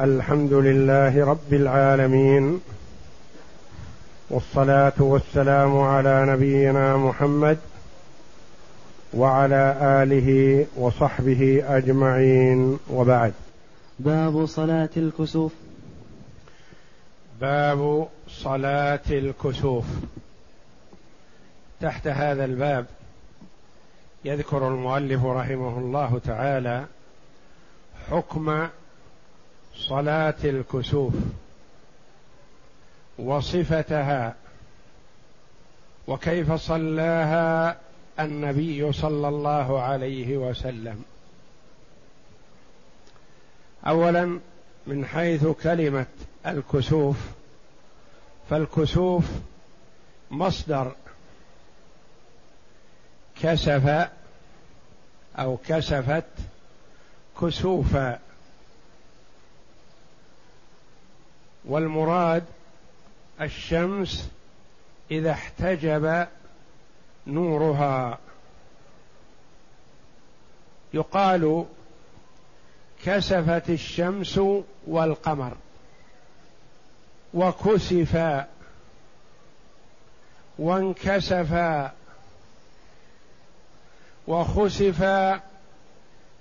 الحمد لله رب العالمين والصلاة والسلام على نبينا محمد وعلى آله وصحبه أجمعين وبعد. باب صلاة الكسوف. باب صلاة الكسوف. تحت هذا الباب يذكر المؤلف رحمه الله تعالى حكم صلاة الكسوف وصفتها وكيف صلاها النبي صلى الله عليه وسلم. اولا من حيث كلمة الكسوف فالكسوف مصدر كسف أو كسفت كسوفا. والمراد الشمس إذا احتجب نورها. يقال كسفت الشمس والقمر وكسفا وانكسفا وخسفا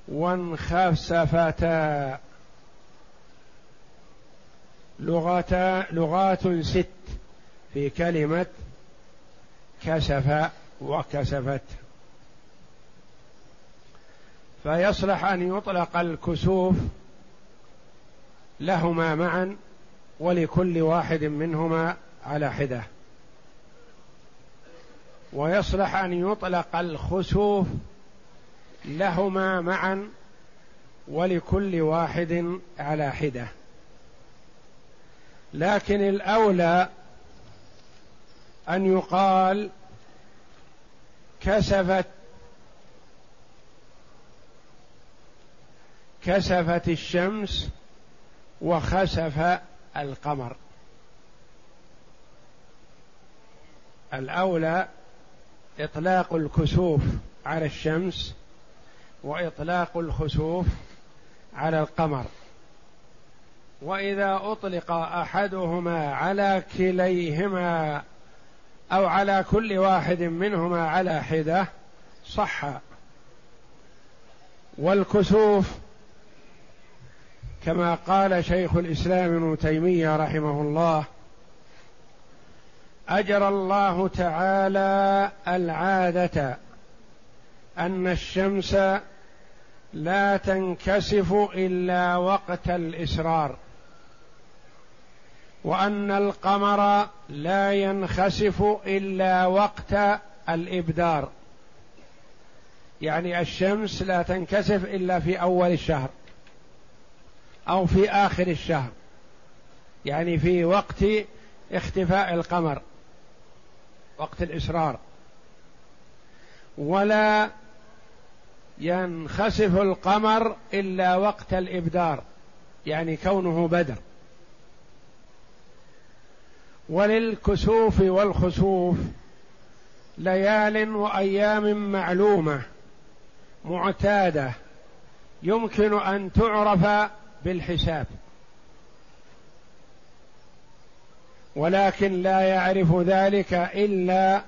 وانخسفتا. لغتا لغات ست في كلمة كسف وكسفت. فيصلح أن يطلق الكسوف لهما معا ولكل واحد منهما على حدة. ويصلح أن يطلق الخسوف لهما معا ولكل واحد على حدة. لكن الأولى أن يقال كسفت كسفت الشمس وخسف القمر. الأولى إطلاق الكسوف على الشمس وإطلاق الخسوف على القمر. وإذا أطلق أحدهما على كليهما أو على كل واحد منهما على حدة صح. والكسوف كما قال شيخ الإسلام ابن تيمية رحمه الله اجرى الله تعالى العادة أن الشمس لا تنكسف إلا وقت الإسرار. وأن القمر لا ينخسف إلا وقت الإبدار. يعني الشمس لا تنكسف إلا في أول الشهر أو في آخر الشهر. يعني في وقت اختفاء القمر وقت الإسرار. ولا ينخسف القمر إلا وقت الإبدار يعني كونه بدر. وللكسوف والخسوف ليال وأيام معلومة معتادة يمكن أن تعرف بالحساب. ولكن لا يعرف ذلك إلا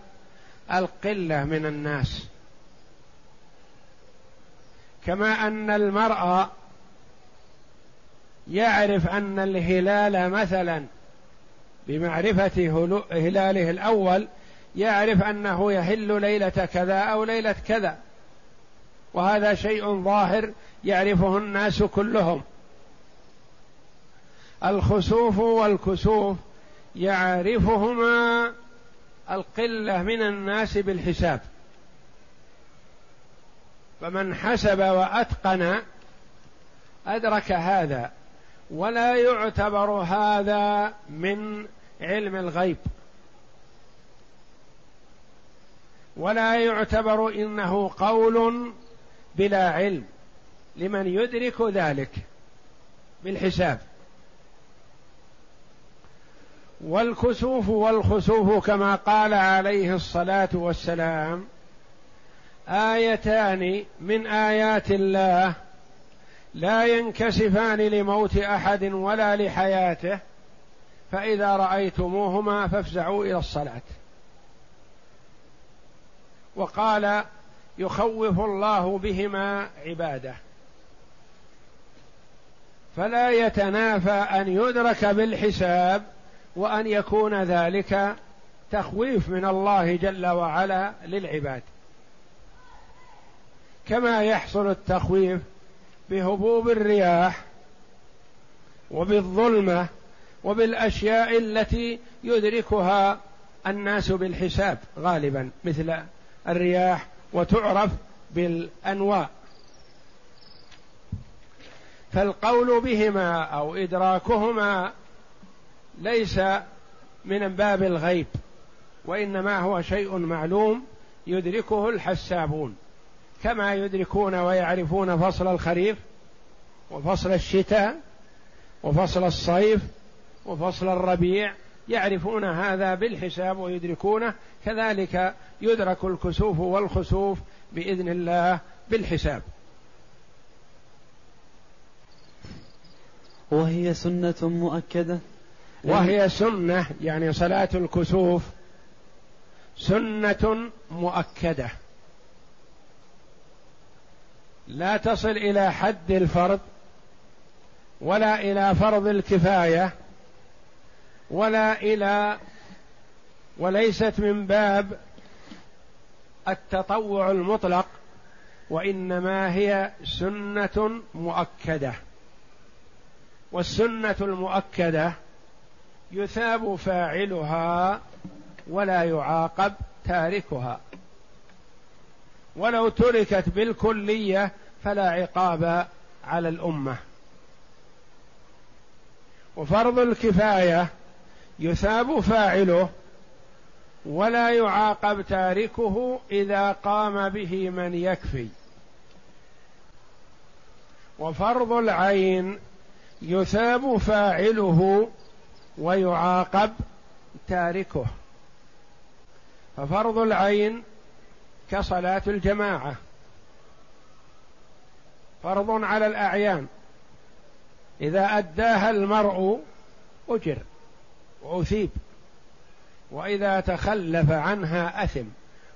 القلة من الناس. كما أن المرء يعرف أن الهلال مثلا بمعرفة هلاله الأول يعرف أنه يحل ليلة كذا أو ليلة كذا. وهذا شيء ظاهر يعرفه الناس كلهم. الخسوف والكسوف يعرفهما القلة من الناس بالحساب. فمن حسب وأتقن أدرك هذا. ولا يعتبر هذا من علم الغيب. ولا يعتبر إنه قول بلا علم. لمن يدرك ذلك بالحساب. والكسوف والخسوف كما قال عليه الصلاة والسلام آيتان من آيات الله لا ينكسفان لموت أحد ولا لحياته فإذا رأيتموهما فافزعوا إلى الصلاة. وقال يخوف الله بهما عباده. فلا يتنافى أن يدرك بالحساب وأن يكون ذلك تخويف من الله جل وعلا للعباد. كما يحصل التخويف بهبوب الرياح وبالظلمة وبالأشياء التي يدركها الناس بالحساب غالبا مثل الرياح وتعرف بالأنواء. فالقول بهما أو إدراكهما ليس من باب الغيب وإنما هو شيء معلوم يدركه الحسابون. كما يدركون ويعرفون فصل الخريف وفصل الشتاء وفصل الصيف وفصل الربيع يعرفون هذا بالحساب ويدركونه. كذلك يدرك الكسوف والخسوف بإذن الله بالحساب. وهي سنة مؤكدة؟ وهي سنة يعني صلاة الكسوف سنة مؤكدة. لا تصل إلى حد الفرض ولا إلى فرض الكفاية ولا إلى وليست من باب التطوع المطلق وإنما هي سنة مؤكدة. والسنة المؤكدة يثاب فاعلها ولا يعاقب تاركها. ولو تركت بالكلية فلا عقاب على الأمة. وفرض الكفاية يثاب فاعله ولا يعاقب تاركه إذا قام به من يكفي. وفرض العين يثاب فاعله ويعاقب تاركه. ففرض العين كصلاة الجماعة. فرض على الأعيان. إذا أداها المرء أجر وأثيب. وإذا تخلف عنها أثم.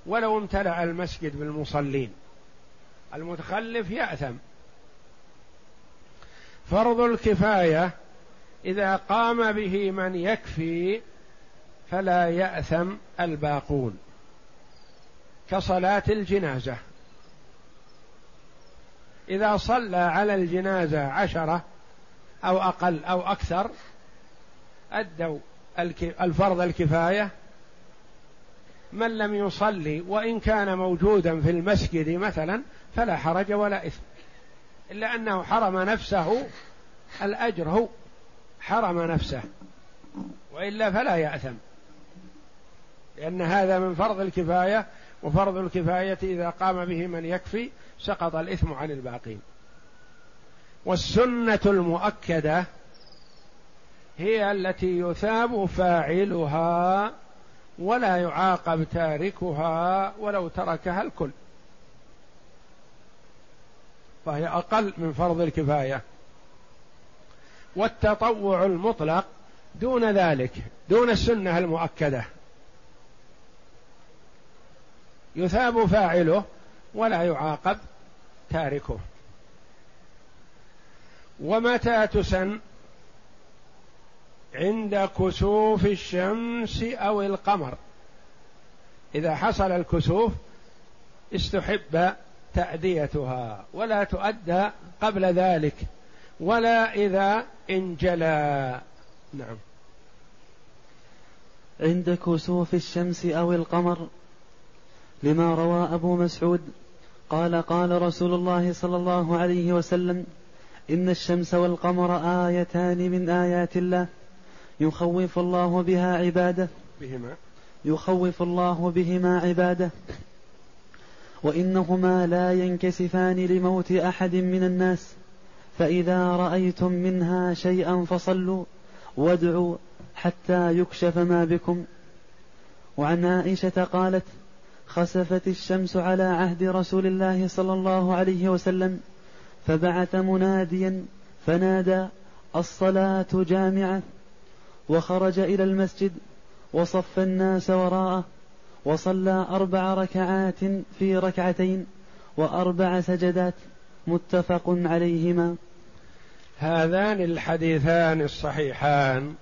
ولو امتلأ المسجد بالمصلين. المتخلف يأثم. فرض الكفاية إذا قام به من يكفي فلا يأثم الباقون. كصلاة الجنازة. إذا صلى على الجنازة عشرة أو أقل أو أكثر أدوا الفرض الكفاية. من لم يصلي وإن كان موجودا في المسجد مثلا فلا حرج ولا إثم. الا انه حرم نفسه الأجر هو حرم نفسه وإلا فلا يأثم. لأن هذا من فرض الكفاية وفرض الكفاية إذا قام به من يكفي سقط الإثم عن الباقين. والسنة المؤكدة هي التي يثاب فاعلها ولا يعاقب تاركها ولو تركها الكل. فهي أقل من فرض الكفاية. والتطوع المطلق دون ذلك دون السنة المؤكدة. يثاب فاعله ولا يعاقب تاركه. ومتى تسن؟ عند كسوف الشمس أو القمر. إذا حصل الكسوف استحب تأديتها ولا تؤدى قبل ذلك ولا إذا انجلى. نعم. عند كسوف الشمس أو القمر لما روى أبو مسعود قال قال رسول الله صلى الله عليه وسلم إن الشمس والقمر آيتان من آيات الله يخوف الله بها عباده بهما. يخوف الله بهما عباده وإنهما لا ينكسفان لموت أحد من الناس فإذا رأيتم منها شيئا فصلوا وادعوا حتى يكشف ما بكم وعن عائشة قالت خسفت الشمس على عهد رسول الله صلى الله عليه وسلم فبعث مناديا فنادى الصلاة جامعة وخرج إلى المسجد وصف الناس وراءه وصلى أربع ركعات في ركعتين وأربع سجدات متفق عليهما. هذان الحديثان الصحيحان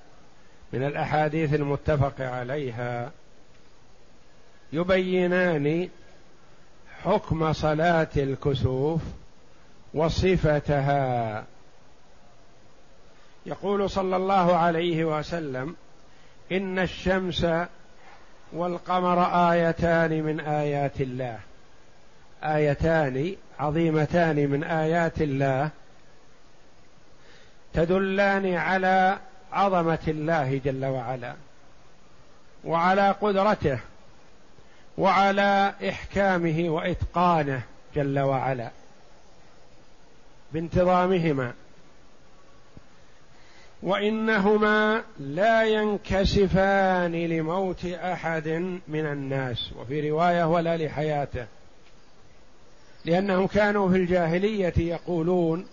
من الأحاديث المتفق عليها. يبينان حكم صلاة الكسوف وصفتها. يقول صلى الله عليه وسلم إن الشمس والقمر آيتان من آيات الله. آيتان عظيمتان من آيات الله. تدلان على عظمة الله جل وعلا وعلى قدرته. وعلى إحكامه وإتقانه جل وعلا. بانتظامهما. وإنهما لا ينكسفان لموت أحد من الناس. وفي رواية ولا لحياته. لأنهم كانوا في الجاهلية يقولون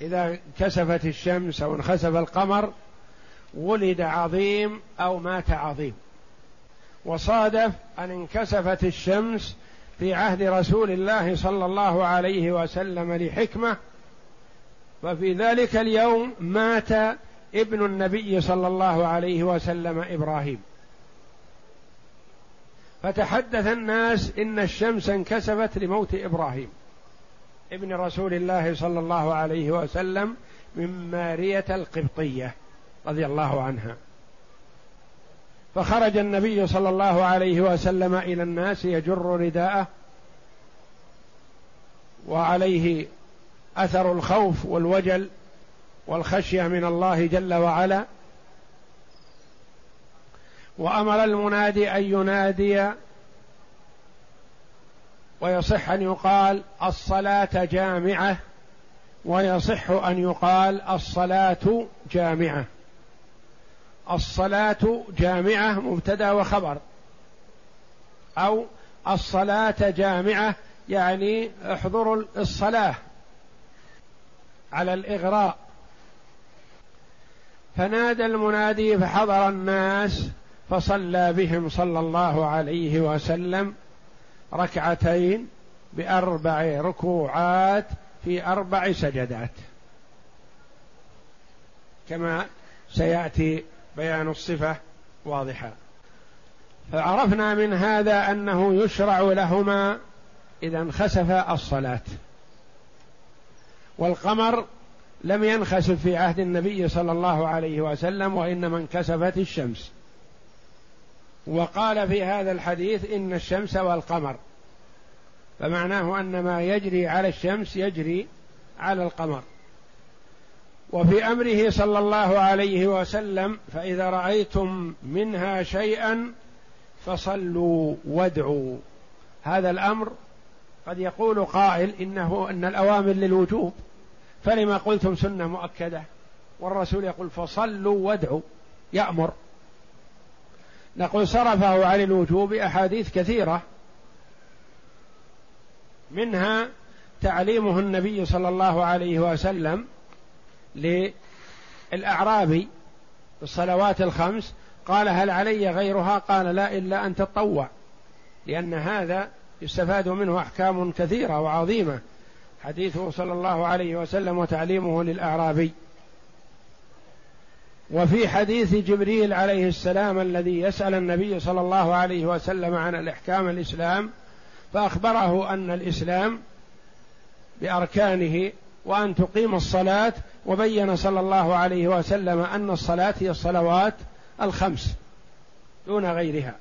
إذا انكسفت الشمس أو انخسف القمر ولد عظيم أو مات عظيم. وصادف أن انكسفت الشمس في عهد رسول الله صلى الله عليه وسلم لحكمة وفي ذلك اليوم مات ابن النبي صلى الله عليه وسلم إبراهيم. فتحدث الناس إن الشمس انكسفت لموت إبراهيم ابن رسول الله صلى الله عليه وسلم من مارية القبطية رضي الله عنها. فخرج النبي صلى الله عليه وسلم إلى الناس يجر رداءه وعليه أثر الخوف والوجل والخشية من الله جل وعلا. وأمر المنادي أن ينادي ويصح أن يقال الصلاة جامعة ويصح أن يقال الصلاة جامعة. الصلاة جامعة مبتدأ وخبر. أو الصلاة جامعة يعني احضروا الصلاة على الإغراء. فنادى المنادي فحضر الناس فصلى بهم صلى الله عليه وسلم ركعتين بأربع ركوعات في أربع سجدات. كما سيأتي بيان الصفة واضحة. فعرفنا من هذا أنه يشرع لهما إذا انخسف الصلاة. والقمر لم ينخسف في عهد النبي صلى الله عليه وسلم وإنما انكسفت الشمس. وقال في هذا الحديث إن الشمس والقمر. فمعناه أن ما يجري على الشمس يجري على القمر. وفي امره صلى الله عليه وسلم فإذا رأيتم منها شيئا فصلوا وادعوا. هذا الأمر قد يقول قائل إنه أن الأوامر للوجوب. فلما قلتم سنة مؤكدة؟ والرسول يقول فصلوا وادعوا يأمر. نقول صرفه عن الوجوب أحاديث كثيرة. منها تعليمه النبي صلى الله عليه وسلم للأعرابي الصلوات الخمس قال هل علي غيرها؟ قال لا إلا أن تطوع لأن هذا يستفاد منه أحكام كثيرة وعظيمة. حديثه صلى الله عليه وسلم وتعليمه للأعرابي. وفي حديث جبريل عليه السلام الذي يسأل النبي صلى الله عليه وسلم عن الإحكام الإسلام فأخبره أن الإسلام بأركانه وأن تقيم الصلاة وبين صلى الله عليه وسلم أن الصلاة هي الصلوات الخمس دون غيرها.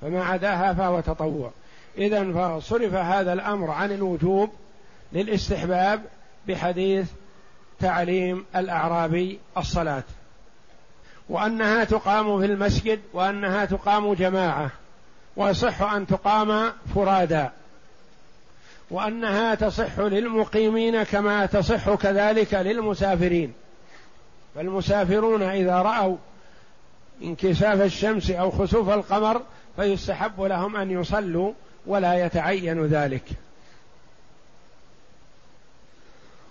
فما عداها فهو تطوع. إذا فصرف هذا الأمر عن الوجوب للاستحباب بحديث تعليم الأعرابي الصلاة. وأنها تقام في المسجد وأنها تقام جماعة. ويصح أن تقام فرادا وأنها تصح للمقيمين كما تصح كذلك للمسافرين. فالمسافرون إذا رأوا انكساف الشمس أو خسوف القمر فيستحب لهم أن يصلوا ولا يتعين ذلك.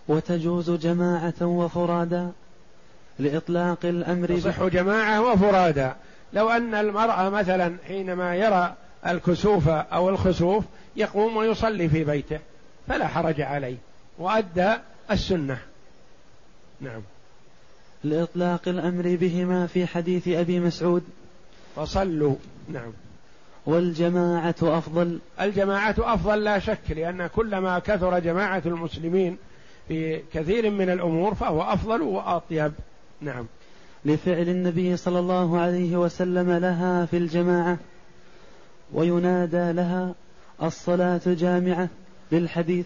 وتجوز جماعة وفرادا لإطلاق الأمر تصح جماعة وفرادا لو أن المرأة مثلا حينما يرى الكسوف أو الخسوف يقوم ويصلي في بيته فلا حرج عليه. وأدى السنة. نعم. لإطلاق الأمر بهما في حديث أبي مسعود. فصلوا. نعم. والجماعة أفضل. الجماعة أفضل لا شك لأن كلما كثر جماعة المسلمين في كثير من الأمور فهو أفضل وأطيب. نعم. لفعل النبي صلى الله عليه وسلم لها في الجماعة وينادى لها الصلاة جامعة للحديث.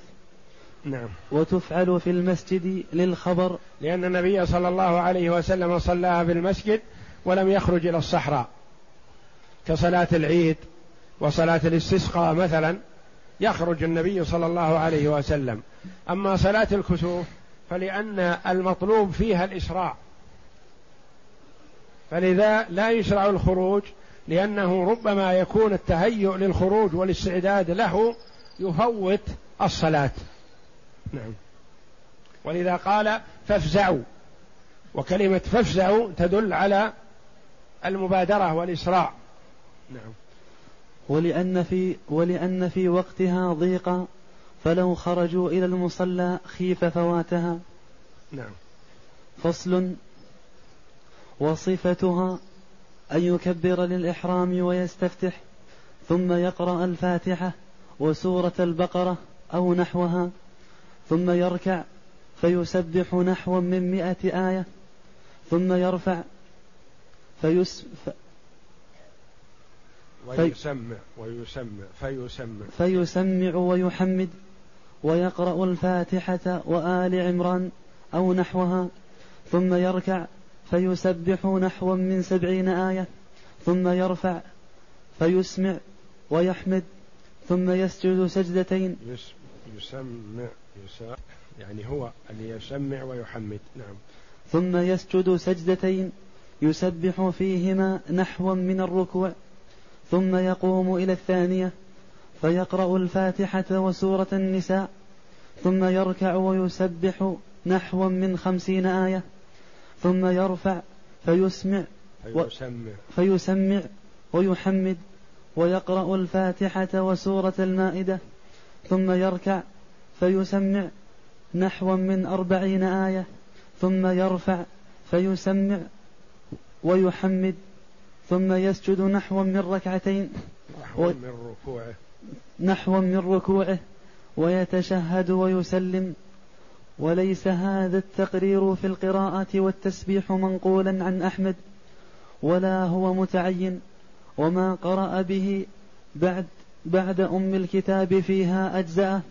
نعم. وتفعل في المسجد للخبر. لأن النبي صلى الله عليه وسلم صلاها في المسجد ولم يخرج إلى الصحراء. كصلاة العيد وصلاة الاستسقاء مثلا يخرج النبي صلى الله عليه وسلم. أما صلاة الكسوف فلأن المطلوب فيها الإسراع فلذا لا يشرع الخروج لأنه ربما يكون التهيؤ للخروج والاستعداد له يفوت الصلاة. نعم. ولذا قال فافزعوا. وكلمة فافزعوا تدل على المبادرة والإسراع. نعم. ولأن في ولأن في وقتها ضيقا فلو خرجوا إلى المصلى خيف فواتها. نعم. فصل. وصفتها أن يكبر للإحرام ويستفتح ثم يقرأ الفاتحة وسورة البقرة أو نحوها ثم يركع فيسبح نحو من مئة آية ثم يرفع فيس ويسمع ويسمع فيسمع. فيسمع ويحمد ويقرأ الفاتحة وآل عمران أو نحوها ثم يركع فيسبح نحو من سبعين آية ثم يرفع فيسمع ويحمد ثم يسجد سجدتين. يسمع يسا يعني هو اللي يسمع ويحمد نعم. ثم يسجد سجدتين يسبح فيهما نحوا من الركوع ثم يقوم إلى الثانية فيقرأ الفاتحة وسورة النساء ثم يركع ويسبح نحوا من خمسين آية. ثم يرفع فيسمع فيسمع, فيسمع ويحمد ويقرأ الفاتحة وسورة المائدة ثم يركع فيسمع نحوا من أربعين آية ثم يرفع فيسمع ويحمد ثم يسجد نحوا من ركعتين نحو و... من ركوعه. نحو من ركوعه ويتشهد ويسلم وليس هذا التقرير في القراءة والتسبيح منقولا عن أحمد ولا هو متعين وما قرأ به بعد بعد أم الكتاب فيها أجزاء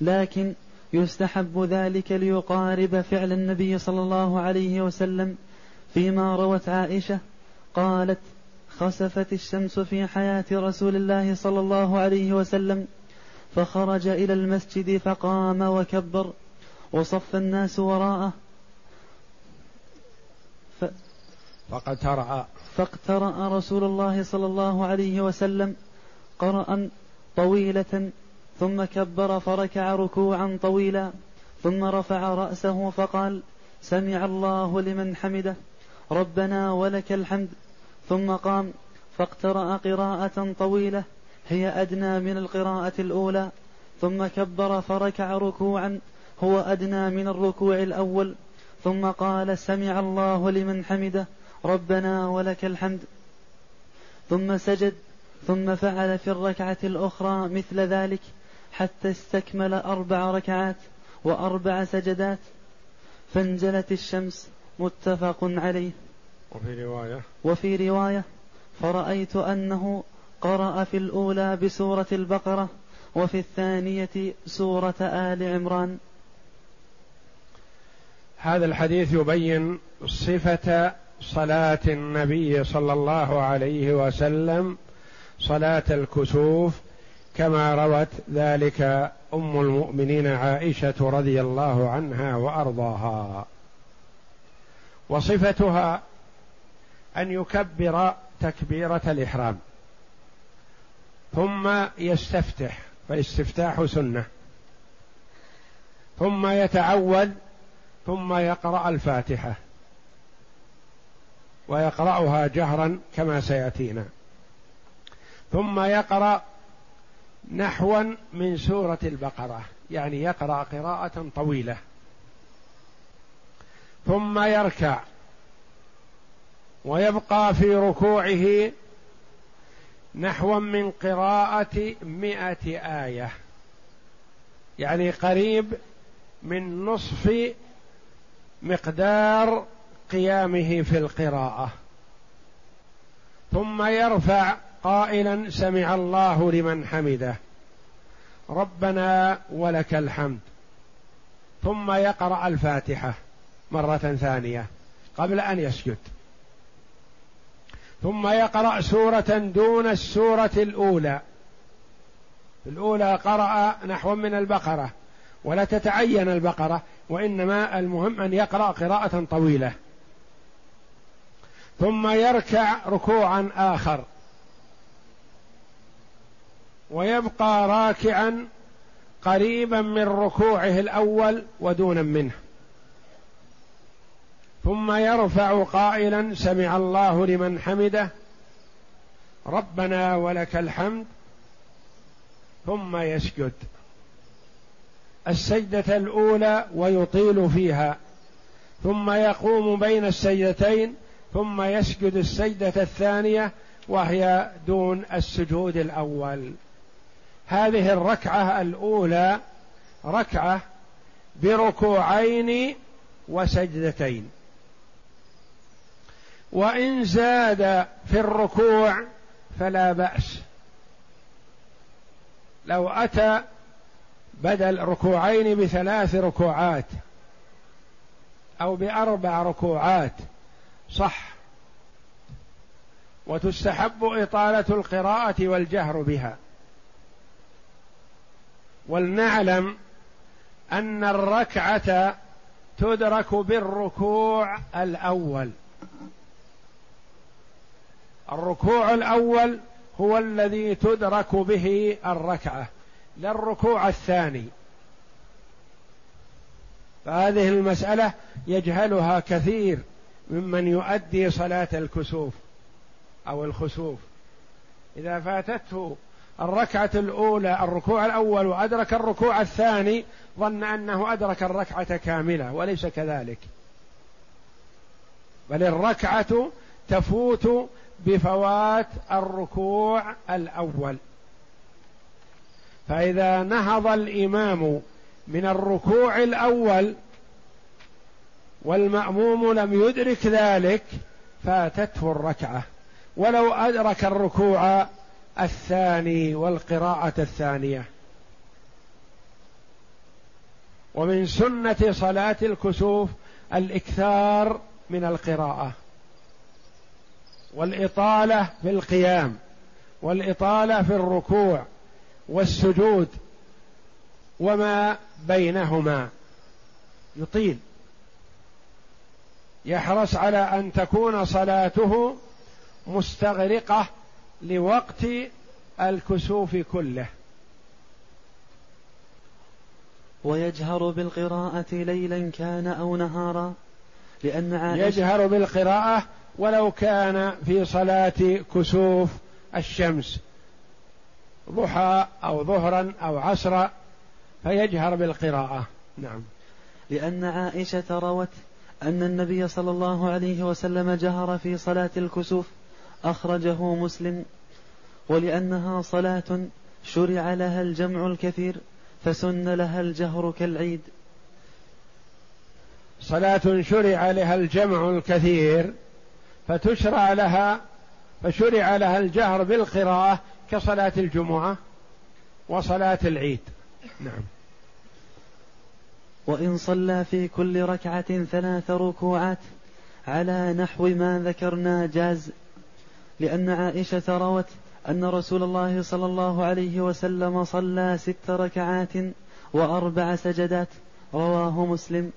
لكن يستحب ذلك ليقارب فعل النبي صلى الله عليه وسلم فيما روت عائشة قالت خسفت الشمس في حياة رسول الله صلى الله عليه وسلم فخرج إلى المسجد فقام وكبر. وصف الناس وراءه. ف فاقترأ. فاقترأ رسول الله صلى الله عليه وسلم قرأ طويلة ثم كبر فركع ركوعا طويلا ثم رفع رأسه فقال سمع الله لمن حمده ربنا ولك الحمد. ثم قام فاقترأ قراءة طويلة هي أدنى من القراءة الأولى ثم كبر فركع ركوعا هو أدنى من الركوع الأول. ثم قال سمع الله لمن حمده ربنا ولك الحمد. ثم سجد ثم فعل في الركعة الأخرى مثل ذلك حتى استكمل أربع ركعات وأربع سجدات. فانجلت الشمس متفق عليه. وفي رواية. وفي رواية فرأيت أنه قرأ في الأولى بسورة البقرة وفي الثانية سورة آل عمران. هذا الحديث يبين صفة صلاة النبي صلى الله عليه وسلم صلاة الكسوف كما روت ذلك أم المؤمنين عائشة رضي الله عنها وأرضاها. وصفتها أن يكبر تكبيرة الإحرام ثم يستفتح فالاستفتاح سنة ثم يتعوذ ثم يقرأ الفاتحة. ويقرأها جهرا كما سيأتينا. ثم يقرأ نحوا من سورة البقرة. يعني يقرأ قراءة طويلة. ثم يركع. ويبقى في ركوعه نحو من قراءة مئة آية. يعني قريب من نصف مقدار قيامه في القراءة. ثم يرفع قائلا سمع الله لمن حمده. ربنا ولك الحمد. ثم يقرأ الفاتحة مرة ثانية قبل أن يسجد. ثم يقرأ سورة دون السورة الأولى. الأولى قرأ نحو من البقرة. ولا تتعين البقرة. وإنما المهم أن يقرأ قراءة طويلة. ثم يركع ركوعا آخر. ويبقى راكعا قريبا من ركوعه الأول ودونا منه. ثم يرفع قائلا سمع الله لمن حمده. ربنا ولك الحمد. ثم يسجد. السجدة الأولى ويطيل فيها ثم يقوم بين السجدتين ثم يسجد السجدة الثانية وهي دون السجود الأول. هذه الركعة الأولى ركعة بركوعين وسجدتين. وإن زاد في الركوع فلا بأس. لو أتى بدل ركوعين بثلاث ركوعات أو بأربع ركوعات صح. وتستحب إطالة القراءة والجهر بها. ولنعلم أن الركعة تدرك بالركوع الأول. الركوع الأول هو الذي تدرك به الركعة. لا الركوع الثاني. فهذه المسألة يجهلها كثير ممن يؤدي صلاة الكسوف أو الخسوف. إذا فاتته الركعة الأولى الركوع الأول وأدرك الركوع الثاني ظن أنه أدرك الركعة كاملة وليس كذلك. بل الركعة تفوت بفوات الركوع الأول. فإذا نهض الإمام من الركوع الأول والمأموم لم يدرك ذلك فاتته الركعة. ولو أدرك الركوع الثاني والقراءة الثانية. ومن سنة صلاة الكسوف الإكثار من القراءة. والإطالة في القيام والإطالة في الركوع. والسجود وما بينهما. يطيل. يحرص على أن تكون صلاته مستغرقة لوقت الكسوف كله. ويجهر بالقراءة ليلا كان أو نهارا لأن عائشة يجهر بالقراءة ولو كان في صلاة كسوف الشمس. ضحى أو ظهرا أو عصرا فيجهر بالقراءة. نعم. لأن عائشة روت أن النبي صلى الله عليه وسلم جهر في صلاة الكسوف أخرجه مسلم ولأنها صلاة شرع لها الجمع الكثير فسن لها الجهر كالعيد. صلاة شرع لها الجمع الكثير فتشرع لها فشرع لها الجهر بالقراءة كصلاة الجمعة وصلاة العيد. نعم. وإن صلى في كل ركعة ثلاث ركوعات على نحو ما ذكرنا جاز لأن عائشة روت أن رسول الله صلى الله عليه وسلم صلى ست ركعات وأربع سجدات. رواه مسلم.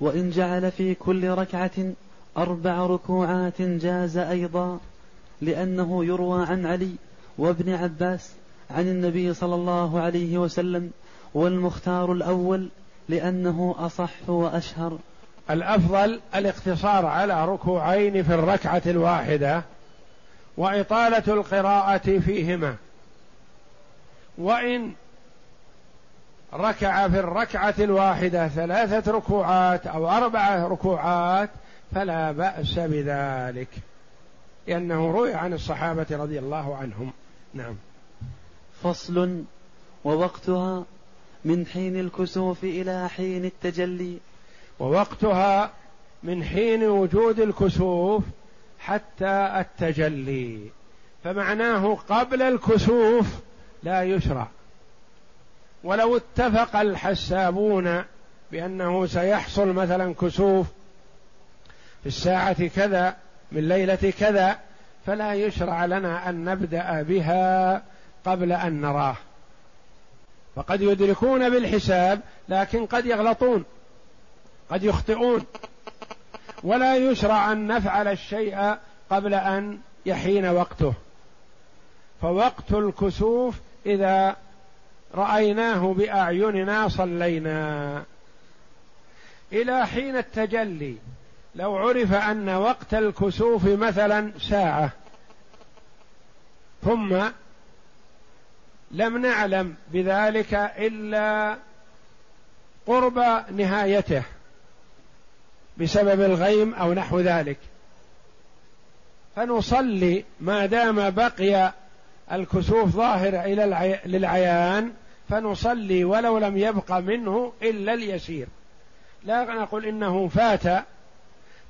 وإن جعل في كل ركعة أربع ركوعات جاز أيضا. لأنه يروى عن علي وابن عباس عن النبي صلى الله عليه وسلم والمختار الأول لأنه أصح وأشهر. الأفضل الاقتصار على ركوعين في الركعة الواحدة وإطالة القراءة فيهما. وإن ركع في الركعة الواحدة ثلاثة ركوعات أو أربعة ركوعات فلا بأس بذلك. لأنه روي عن الصحابة رضي الله عنهم. نعم. فصل ووقتها من حين الكسوف إلى حين التجلي. ووقتها من حين وجود الكسوف حتى التجلي. فمعناه قبل الكسوف لا يشرع. ولو اتفق الحسابون بأنه سيحصل مثلا كسوف في الساعة كذا من ليلة كذا فلا يشرع لنا أن نبدأ بها قبل أن نراه. فقد يدركون بالحساب لكن قد يغلطون قد يخطئون. ولا يشرع أن نفعل الشيء قبل أن يحين وقته. فوقت الكسوف إذا رأيناه بأعيننا صلينا. إلى حين التجلي. لو عرف أن وقت الكسوف مثلا ساعة ثم لم نعلم بذلك إلا قرب نهايته بسبب الغيم أو نحو ذلك. فنصلي ما دام بقي الكسوف ظاهر إلى العي... للعيان فنصلي ولو لم يبق منه إلا اليسير. لا نقول إنه فات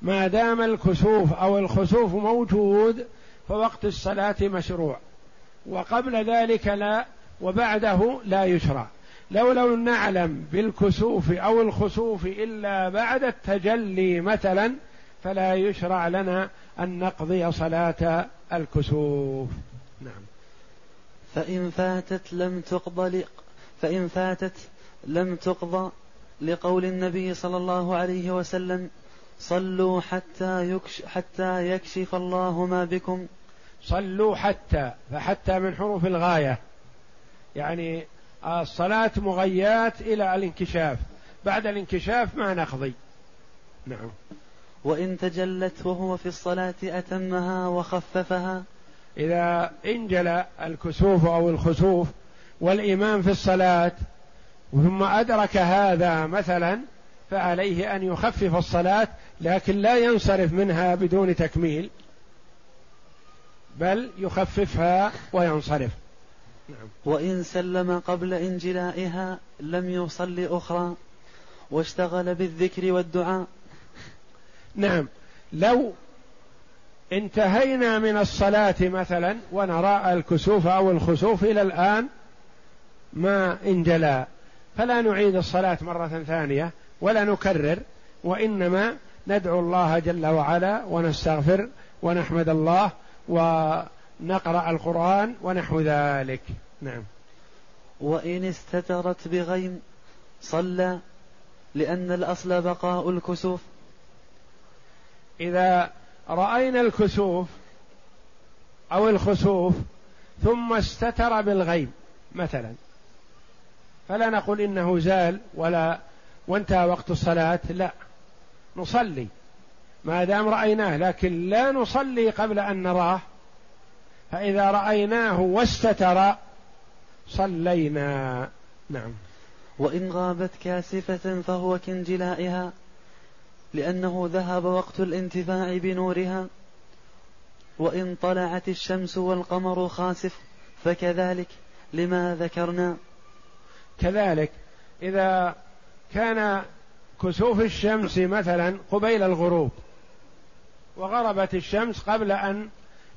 ما دام الكسوف أو الخسوف موجود فوقت الصلاة مشروع. وقبل ذلك لا وبعده لا يشرع. لو لم نعلم بالكسوف أو الخسوف إلا بعد التجلي مثلا فلا يشرع لنا أن نقضي صلاة الكسوف. نعم. فإن فاتت لم تقضى فإن فاتت لم تقضى لقول النبي صلى الله عليه وسلم صلوا حتى يكش حتى يكشف الله ما بكم. صلوا حتى فحتى من حروف الغاية. يعني الصلاة مغيات إلى الانكشاف. بعد الانكشاف ما نقضي. نعم. وإن تجلت وهو في الصلاة أتمها وخففها. إذا انجلى الكسوف أو الخسوف والإمام في الصلاة ثم أدرك هذا مثلا فعليه أن يخفف الصلاة لكن لا ينصرف منها بدون تكميل بل يخففها وينصرف. نعم. وإن سلم قبل انجلائها لم يصلي أخرى واشتغل بالذكر والدعاء. نعم. لو انتهينا من الصلاة مثلا ونرى الكسوف أو الخسوف إلى الآن ما انجلى فلا نعيد الصلاة مرة ثانية. ولا نكرر وإنما ندعو الله جل وعلا ونستغفر ونحمد الله ونقرأ القرآن ونحو ذلك. نعم. وإن استترت بغيم صلى لأن الأصل بقاء الكسوف. إذا رأينا الكسوف أو الخسوف ثم استتر بالغيم مثلا فلا نقول إنه زال ولا وانتهى وقت الصلاة؟ لا. نصلي. ما دام رأيناه لكن لا نصلي قبل أن نراه. فإذا رأيناه واستتر صلينا. نعم. وإن غابت كاسفة فهو كانجلائها لأنه ذهب وقت الانتفاع بنورها. وإن طلعت الشمس والقمر خاسف فكذلك لما ذكرنا. كذلك. إذا كان كسوف الشمس مثلا قبيل الغروب وغربت الشمس قبل أن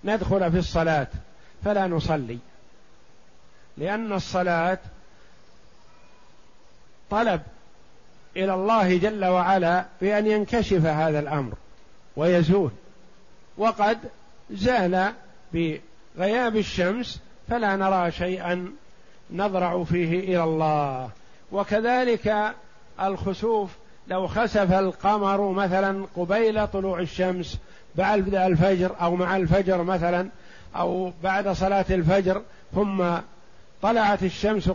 ندخل في الصلاة فلا نصلي لأن الصلاة طلب إلى الله جل وعلا بأن ينكشف هذا الأمر ويزول وقد زال بغياب الشمس فلا نرى شيئا نضرع فيه إلى الله. وكذلك الخسوف لو خسف القمر مثلا قبيل طلوع الشمس بعد الفجر أو مع الفجر مثلا أو بعد صلاة الفجر ثم طلعت الشمس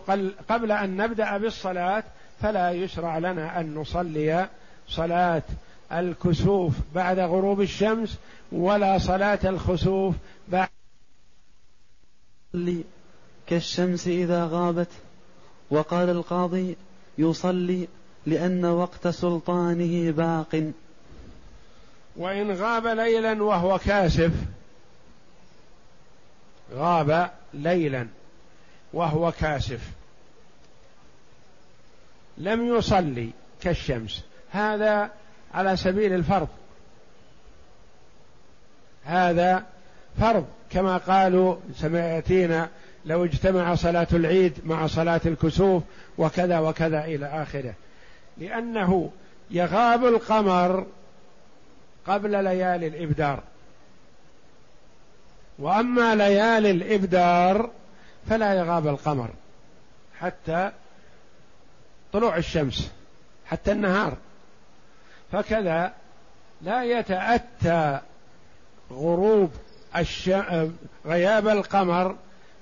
قبل أن نبدأ بالصلاة فلا يشرع لنا أن نصلي صلاة الكسوف بعد غروب الشمس ولا صلاة الخسوف بعد كالشمس إذا غابت وقال القاضي يصلي لأن وقت سلطانه باق. وإن غاب ليلا وهو كاسف غاب ليلا وهو كاسف لم يصلي كالشمس. هذا على سبيل الفرض. هذا فرض. كما قالوا سمعتينا لو اجتمع صلاة العيد مع صلاة الكسوف وكذا وكذا إلى آخره. لأنه يغاب القمر قبل ليالي الإبدار وأما ليالي الإبدار فلا يغاب القمر حتى طلوع الشمس حتى النهار فكذا لا يتأتى غروب. غياب القمر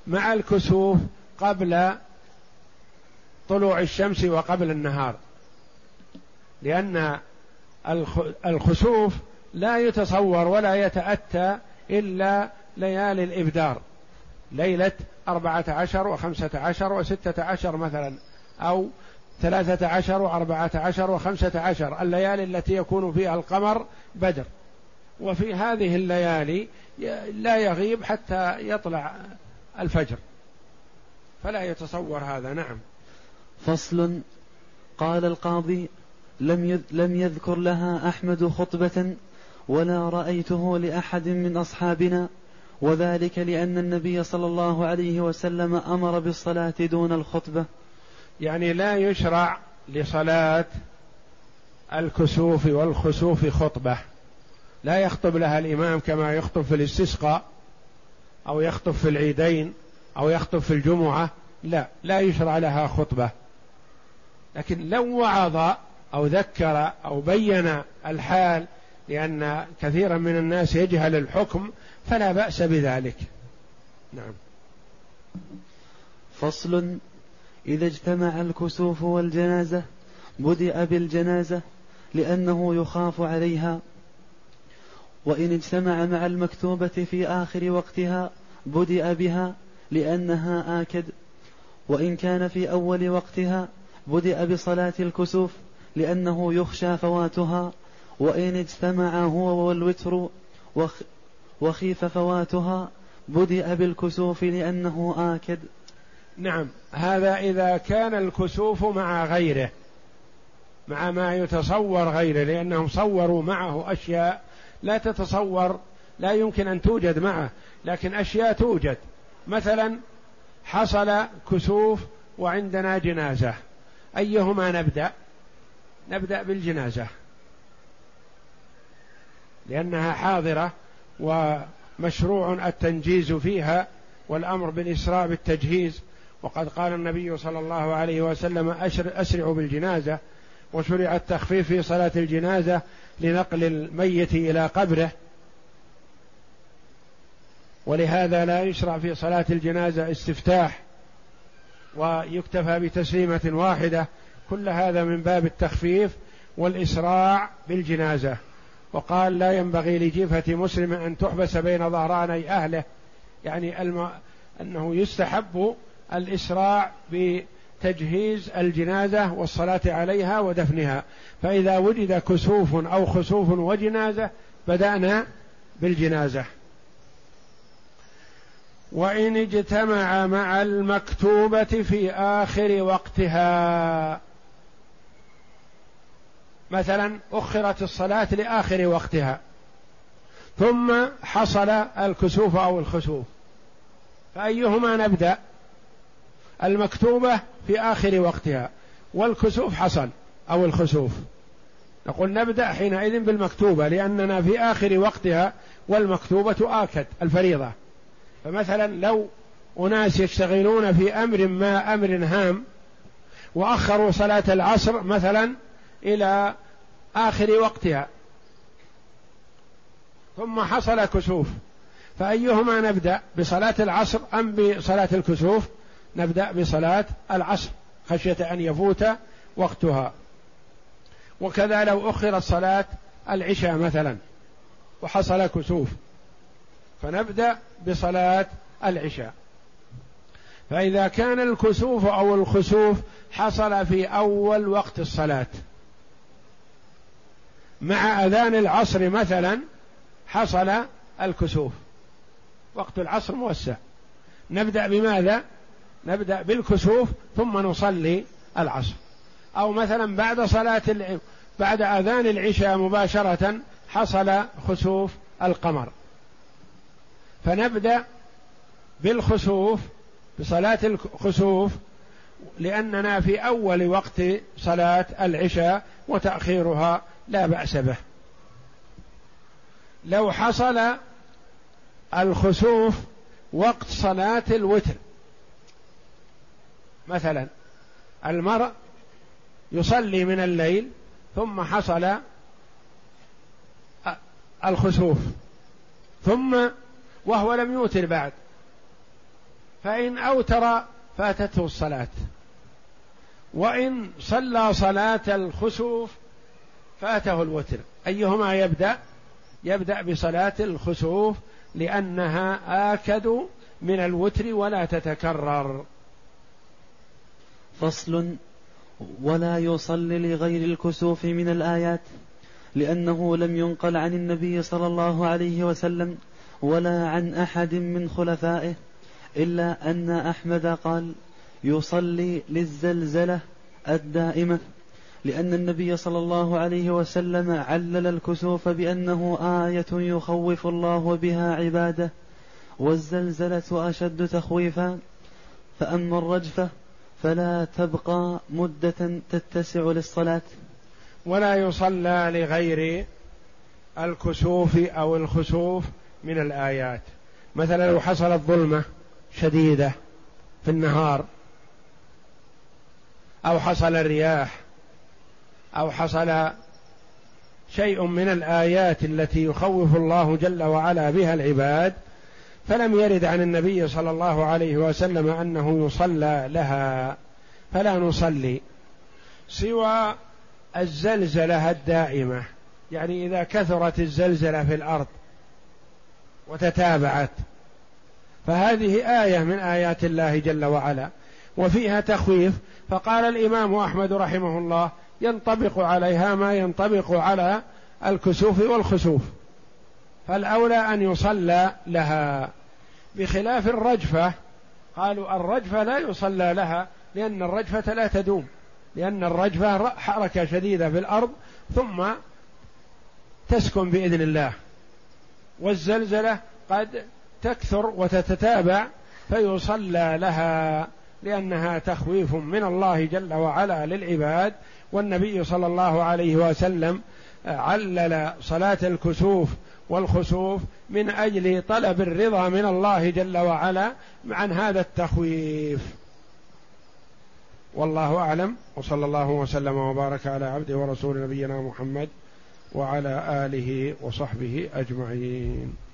مع الكسوف قبل طلوع الشمس وقبل النهار لأن الخسوف لا يتصور ولا يتأتى إلا ليالي الإبدار ليلة أربعة عشر وخمسة عشر وستة عشر مثلا أو ثلاثة عشر وأربعة عشر وخمسة عشر الليالي التي يكون فيها القمر بدر. وفي هذه الليالي لا يغيب حتى يطلع الفجر. فلا يتصور هذا نعم. فصل. قال القاضي لم لم يذكر لها أحمد خطبة ولا رأيته لأحد من أصحابنا وذلك لأن النبي صلى الله عليه وسلم أمر بالصلاة دون الخطبة. يعني لا يشرع لصلاة الكسوف والخسوف خطبة. لا يخطب لها الإمام كما يخطب في الاستسقاء أو يخطب في العيدين أو يخطب في الجمعة. لا لا يشرع لها خطبة. لكن لو وعظ أو ذكر أو بين الحال لأن كثيرا من الناس يجهل الحكم فلا بأس بذلك. نعم. فصل إذا اجتمع الكسوف والجنازة بدأ بالجنازة لأنه يخاف عليها. وإن اجتمع مع المكتوبة في آخر وقتها بدأ بها لأنها آكد. وإن كان في أول وقتها بدأ بصلاة الكسوف لأنه يخشى فواتها وإن اجتمع هو والوتر وخيف فواتها بدأ بالكسوف لأنه آكد. نعم. هذا إذا كان الكسوف مع غيره مع ما يتصور غيره لأنهم صوروا معه أشياء لا تتصور لا يمكن أن توجد معه لكن أشياء توجد. مثلا حصل كسوف وعندنا جنازة. أيهما نبدأ؟ نبدأ بالجنازة. لأنها حاضرة ومشروع التنجيز فيها والأمر بالإسراء بالتجهيز. وقد قال النبي صلى الله عليه وسلم أسرعوا بالجنازة. وشرع التخفيف في صلاة الجنازة لنقل الميت إلى قبره. ولهذا لا يشرع في صلاة الجنازة استفتاح ويكتفى بتسليمة واحدة. كل هذا من باب التخفيف والإسراع بالجنازة. وقال لا ينبغي لجيفة مسلم أن تحبس بين ظهراني أهله. يعني الم... أنه يستحب الإسراع بتجهيز الجنازة والصلاة عليها ودفنها. فإذا وجد كسوف أو خسوف وجنازة بدأنا بالجنازة. وإن اجتمع مع المكتوبة في آخر وقتها مثلا أخرت الصلاة لآخر وقتها ثم حصل الكسوف أو الخسوف فأيهما نبدأ؟ المكتوبة في آخر وقتها والكسوف حصل أو الخسوف. نقول نبدأ حينئذ بالمكتوبة لأننا في آخر وقتها والمكتوبة آكد الفريضة. فمثلا لو أناس يشتغلون في أمر ما أمر هام وأخروا صلاة العصر مثلا إلى آخر وقتها. ثم حصل كسوف. فأيهما نبدأ؟ بصلاة العصر أم بصلاة الكسوف؟ نبدأ بصلاة العصر خشية أن يفوت وقتها. وكذا لو أخرت صلاة العشاء مثلا وحصل كسوف. فنبدأ بصلاة العشاء. فإذا كان الكسوف أو الخسوف حصل في أول وقت الصلاة. مع أذان العصر مثلا حصل الكسوف. وقت العصر موسع. نبدأ بماذا؟ نبدأ بالكسوف ثم نصلي العصر. أو مثلا بعد صلاة بعد أذان العشاء مباشرة حصل خسوف القمر. فنبدأ بالخسوف بصلاة الخسوف لأننا في أول وقت صلاة العشاء وتأخيرها لا بأس به. لو حصل الخسوف وقت صلاة الوتر. مثلا المرء يصلي من الليل ثم حصل الخسوف ثم وهو لم يوتر بعد فإن أوتر فاتته الصلاة. وإن صلى صلاة الخسوف فاته الوتر. أيهما يبدأ؟ يبدأ بصلاة الخسوف لأنها آكد من الوتر ولا تتكرر. فصل ولا يصلي لغير الكسوف من الآيات لأنه لم ينقل عن النبي صلى الله عليه وسلم ولا عن أحد من خلفائه إلا أن أحمد قال يصلي للزلزلة الدائمة. لأن النبي صلى الله عليه وسلم علل الكسوف بأنه آية يخوف الله بها عباده والزلزلة أشد تخويفا فأما الرجفة فلا تبقى مدة تتسع للصلاة. ولا يصلى لغير الكسوف أو الخسوف من الآيات. مثلا لو حصلت ظلمة شديدة في النهار أو حصل الرياح أو حصل شيء من الآيات التي يخوف الله جل وعلا بها العباد فلم يرد عن النبي صلى الله عليه وسلم أنه يصلى لها فلا نصلي سوى الزلزلة الدائمة. يعني إذا كثرت الزلزلة في الأرض وتتابعت فهذه آية من آيات الله جل وعلا وفيها تخويف. فقال الإمام أحمد رحمه الله ينطبق عليها ما ينطبق على الكسوف والخسوف. فالأولى أن يصلى لها. بخلاف الرجفة قالوا الرجفة لا يصلى لها لأن الرجفة لا تدوم لأن الرجفة حركة شديدة في الأرض ثم تسكن بإذن الله. والزلزلة قد تكثر وتتتابع فيصلى لها لأنها تخويف من الله جل وعلا للعباد والنبي صلى الله عليه وسلم علل صلاة الكسوف والخسوف من أجل طلب الرضا من الله جل وعلا عن هذا التخويف. والله أعلم. وصلى الله وسلم وبارك على عبده ورسول نبينا محمد وعلى آله وصحبه أجمعين.